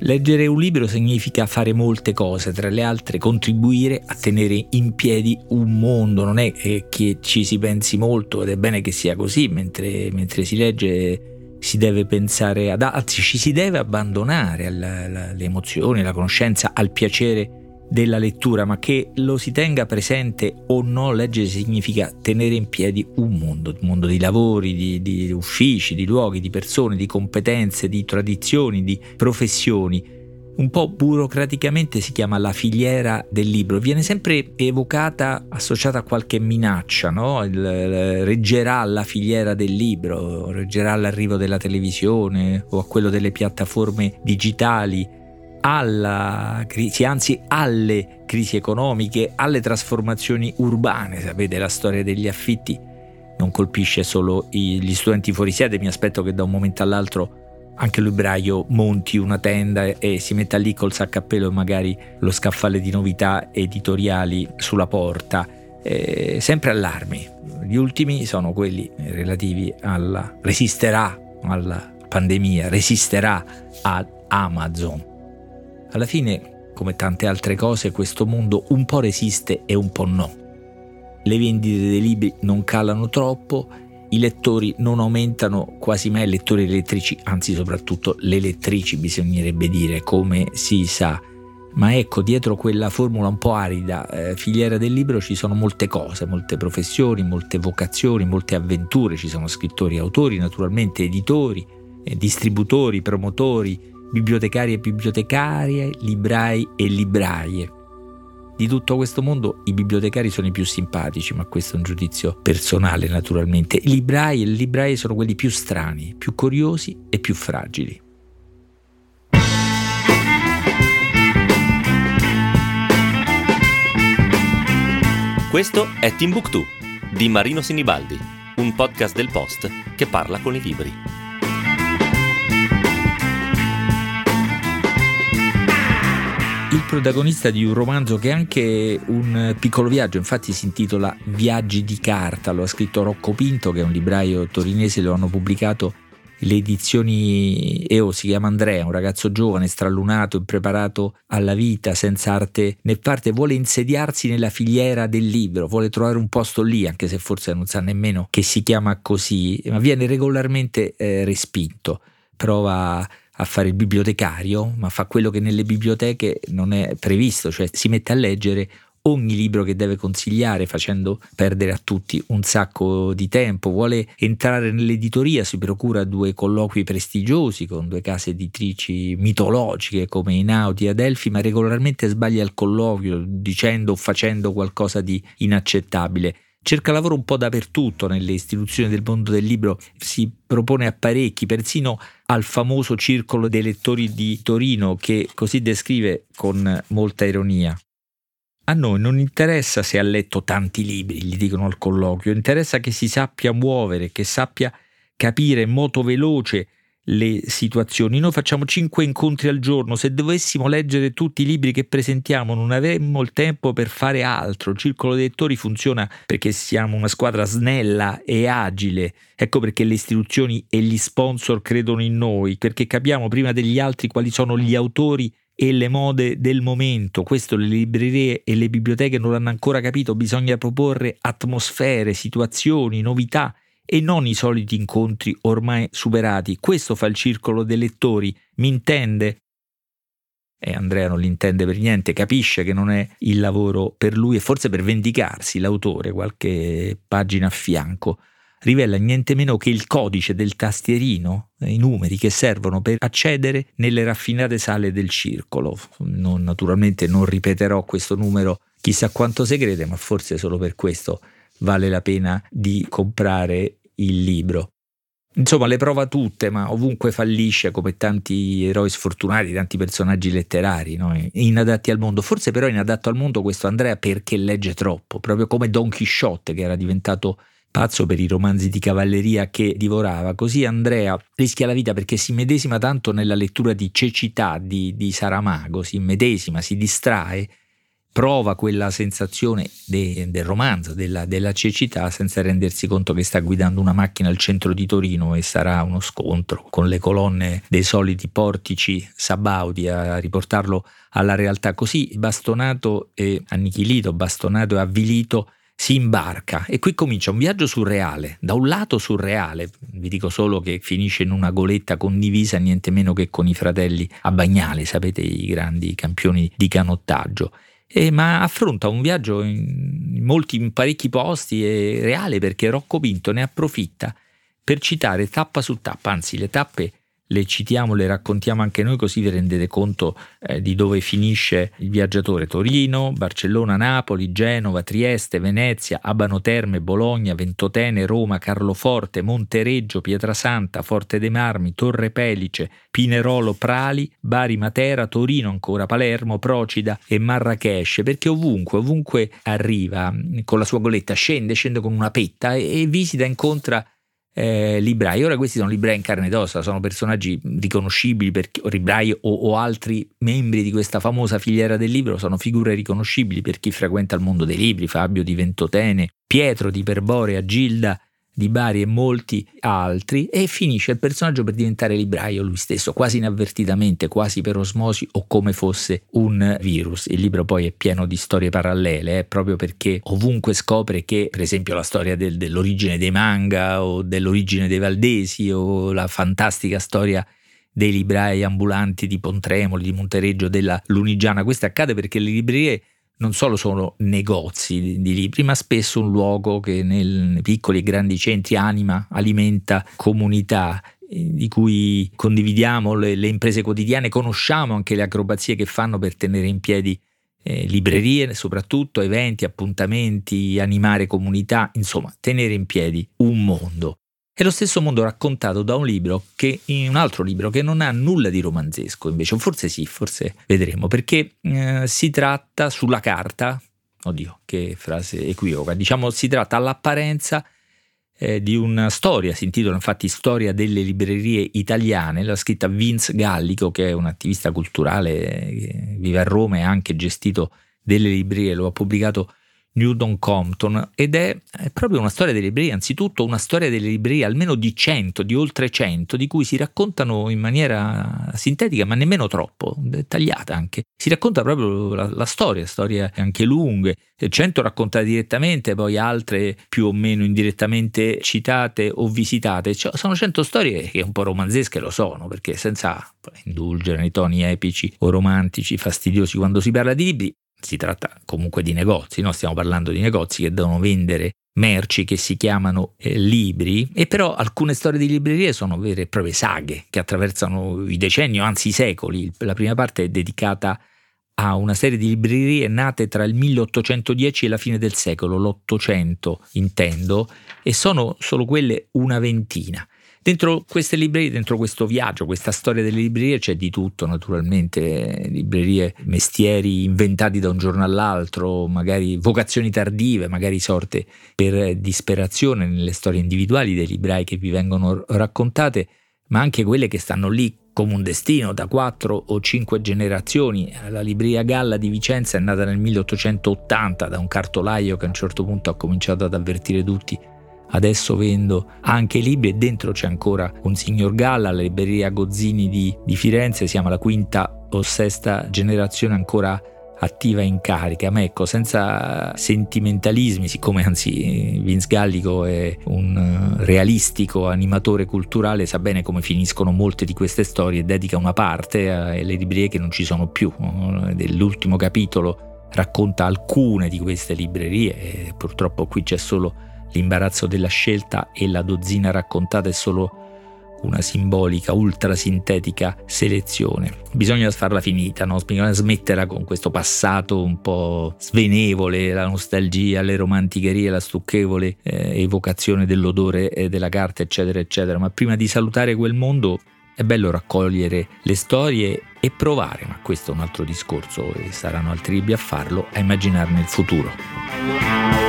Leggere un libro significa fare molte cose, tra le altre contribuire a tenere in piedi un mondo, non è che ci si pensi molto ed è bene che sia così, mentre, mentre si legge si deve pensare ad altri, ci si deve abbandonare alle emozioni, alla conoscenza, al piacere della lettura, ma che lo si tenga presente o no, leggere significa tenere in piedi un mondo, un mondo di lavori, di, di uffici, di luoghi, di persone, di competenze, di tradizioni, di professioni. Un po' burocraticamente si chiama la filiera del libro, viene sempre evocata, associata a qualche minaccia, no? Il, il, reggerà la filiera del libro, reggerà l'arrivo della televisione o a quello delle piattaforme digitali alla crisi, anzi alle crisi economiche, alle trasformazioni urbane. Sapete, la storia degli affitti non colpisce solo gli studenti fuori sede, mi aspetto che da un momento all'altro anche l'ubraio monti una tenda e si metta lì col pelo e magari lo scaffale di novità editoriali sulla porta. Eh, sempre allarmi. Gli ultimi sono quelli relativi alla resisterà alla pandemia, resisterà ad Amazon. Alla fine, come tante altre cose, questo mondo un po' resiste e un po' no. Le vendite dei libri non calano troppo, i lettori non aumentano quasi mai, lettori elettrici, anzi soprattutto le lettrici bisognerebbe dire, come si sa. Ma ecco, dietro quella formula un po' arida, eh, filiera del libro, ci sono molte cose, molte professioni, molte vocazioni, molte avventure, ci sono scrittori, autori, naturalmente editori, eh, distributori, promotori, bibliotecari e bibliotecarie, librai e libraie. Di tutto questo mondo i bibliotecari sono i più simpatici, ma questo è un giudizio personale naturalmente. I librai e le libraie sono quelli più strani, più curiosi e più fragili. Questo è Timbuktu di Marino Sinibaldi, un podcast del Post che parla con i libri. Protagonista di un romanzo che è anche un piccolo viaggio, infatti si intitola Viaggi di carta, lo ha scritto Rocco Pinto che è un libraio torinese, lo hanno pubblicato le edizioni EO, si chiama Andrea, un ragazzo giovane, stralunato, impreparato alla vita, senza arte né parte, vuole insediarsi nella filiera del libro, vuole trovare un posto lì, anche se forse non sa nemmeno che si chiama così, ma viene regolarmente eh, respinto. Prova a fare il bibliotecario, ma fa quello che nelle biblioteche non è previsto, cioè si mette a leggere ogni libro che deve consigliare facendo perdere a tutti un sacco di tempo, vuole entrare nell'editoria, si procura due colloqui prestigiosi con due case editrici mitologiche come Inaudi e Adelphi, ma regolarmente sbaglia il colloquio dicendo o facendo qualcosa di inaccettabile cerca lavoro un po' dappertutto nelle istituzioni del mondo del libro, si propone a parecchi, persino al famoso circolo dei lettori di Torino che così descrive con molta ironia. A noi non interessa se ha letto tanti libri, gli dicono al colloquio, interessa che si sappia muovere, che sappia capire in modo veloce le situazioni. Noi facciamo cinque incontri al giorno, se dovessimo leggere tutti i libri che presentiamo non avremmo il tempo per fare altro. Il circolo dei lettori funziona perché siamo una squadra snella e agile. Ecco perché le istituzioni e gli sponsor credono in noi, perché capiamo prima degli altri quali sono gli autori e le mode del momento. Questo le librerie e le biblioteche non l'hanno ancora capito, bisogna proporre atmosfere, situazioni, novità e non i soliti incontri ormai superati. Questo fa il circolo dei lettori, mi intende? E Andrea non l'intende per niente, capisce che non è il lavoro per lui e forse per vendicarsi l'autore, qualche pagina a fianco, rivela niente meno che il codice del tastierino, i numeri che servono per accedere nelle raffinate sale del circolo. Non, naturalmente non ripeterò questo numero chissà quanto segrete, ma forse solo per questo vale la pena di comprare il libro. Insomma, le prova tutte, ma ovunque fallisce come tanti eroi sfortunati, tanti personaggi letterari, no? inadatti al mondo. Forse però inadatto al mondo questo Andrea perché legge troppo, proprio come Don Chisciotte che era diventato pazzo per i romanzi di cavalleria che divorava. Così Andrea rischia la vita perché si medesima tanto nella lettura di cecità di, di Saramago, si medesima, si distrae prova quella sensazione de, del romanzo, della, della, cecità, senza rendersi conto che sta guidando una macchina al centro di Torino e sarà uno scontro con le colonne dei soliti portici sabaudi a riportarlo alla realtà. Così bastonato e annichilito, bastonato e avvilito, si imbarca e qui comincia un viaggio surreale, da un lato surreale, vi dico solo che finisce in una goletta condivisa niente meno che con i fratelli a Bagnale, sapete i grandi campioni di canottaggio, eh, ma affronta un viaggio in, molti, in parecchi posti e reale perché Rocco Pinto ne approfitta per citare tappa su tappa, anzi le tappe le citiamo, le raccontiamo anche noi così vi rendete conto eh, di dove finisce il viaggiatore. Torino, Barcellona, Napoli, Genova, Trieste, Venezia, Abano Terme, Bologna, Ventotene, Roma, Carloforte, Montereggio, Pietrasanta, Forte dei Marmi, Torre Pelice, Pinerolo, Prali, Bari, Matera, Torino ancora, Palermo, Procida e Marrakesh, perché ovunque, ovunque arriva con la sua goletta, scende, scende con una petta e, e visita, incontra eh, librai. Ora questi sono librai in carne ed ossa, sono personaggi riconoscibili, perché, o librai o, o, altri membri di questa famosa filiera del libro sono figure riconoscibili per chi frequenta il mondo dei libri, Fabio di Ventotene, Pietro di Perborea, Gilda di Bari e molti altri e finisce il personaggio per diventare libraio lui stesso, quasi inavvertitamente, quasi per osmosi o come fosse un virus. Il libro poi è pieno di storie parallele, eh, proprio perché ovunque scopre che, per esempio, la storia del, dell'origine dei manga o dell'origine dei Valdesi o la fantastica storia dei librai ambulanti di Pontremoli, di Montereggio, della Lunigiana, questo accade perché le librerie non solo sono negozi di, libri, ma spesso un luogo che nei piccoli e grandi centri anima, alimenta comunità eh, di cui condividiamo le, le, imprese quotidiane, conosciamo anche le acrobazie che fanno per tenere in piedi eh, librerie, soprattutto eventi, appuntamenti, animare comunità, insomma, tenere in piedi un mondo. È lo stesso mondo raccontato da un libro che in un altro libro che non ha nulla di romanzesco, invece, forse sì, forse vedremo, perché eh, si tratta sulla carta, oddio, che frase equivoca, diciamo si tratta all'apparenza eh, di una storia, si intitola infatti Storia delle librerie italiane, l'ha scritta Vince Gallico, che è un attivista culturale che vive a Roma e ha anche gestito delle librerie, lo ha pubblicato Newton Compton ed è, proprio una storia delle librerie, anzitutto una storia delle librerie almeno di 100, di oltre 100, di cui si raccontano in maniera sintetica ma nemmeno troppo, dettagliata anche. Si racconta proprio la, la storia, storie anche lunghe, 100 raccontate direttamente, poi altre più o meno indirettamente citate o visitate. Cioè, sono 100 storie che un po' romanzesche lo sono, perché senza indulgere nei toni epici o romantici fastidiosi quando si parla di libri, si tratta comunque di negozi, no? stiamo parlando di negozi che devono vendere merci che si chiamano eh, libri e però alcune storie di librerie sono vere e proprie saghe che attraversano i decenni anzi i secoli. La prima parte è dedicata a una serie di librerie nate tra il 1810 e la fine del secolo, l'Ottocento intendo, e sono solo quelle una ventina. Dentro queste librerie, dentro questo viaggio, questa storia delle librerie c'è di tutto naturalmente, librerie, mestieri inventati da un giorno all'altro, magari vocazioni tardive, magari sorte per disperazione nelle storie individuali dei librai che vi vengono raccontate, ma anche quelle che stanno lì come un destino da quattro o cinque generazioni. La libreria Galla di Vicenza è nata nel 1880 da un cartolaio che a un certo punto ha cominciato ad avvertire tutti Adesso vendo anche libri e dentro c'è ancora un signor Galla, la libreria Gozzini di, di Firenze, siamo alla quinta o sesta generazione ancora attiva in carica, ma ecco, senza sentimentalismi, siccome anzi Vince Gallico è un realistico animatore culturale, sa bene come finiscono molte di queste storie, dedica una parte alle librerie che non ci sono più. Nell'ultimo capitolo racconta alcune di queste librerie purtroppo qui c'è solo L'imbarazzo della scelta e la dozzina raccontata è solo una simbolica, ultrasintetica selezione. Bisogna farla finita, no? bisogna smetterla con questo passato un po' svenevole, la nostalgia, le romanticherie, la stucchevole eh, evocazione dell'odore e della carta, eccetera, eccetera. Ma prima di salutare quel mondo è bello raccogliere le storie e provare, ma questo è un altro discorso e saranno altri libri a farlo, a immaginarne il futuro.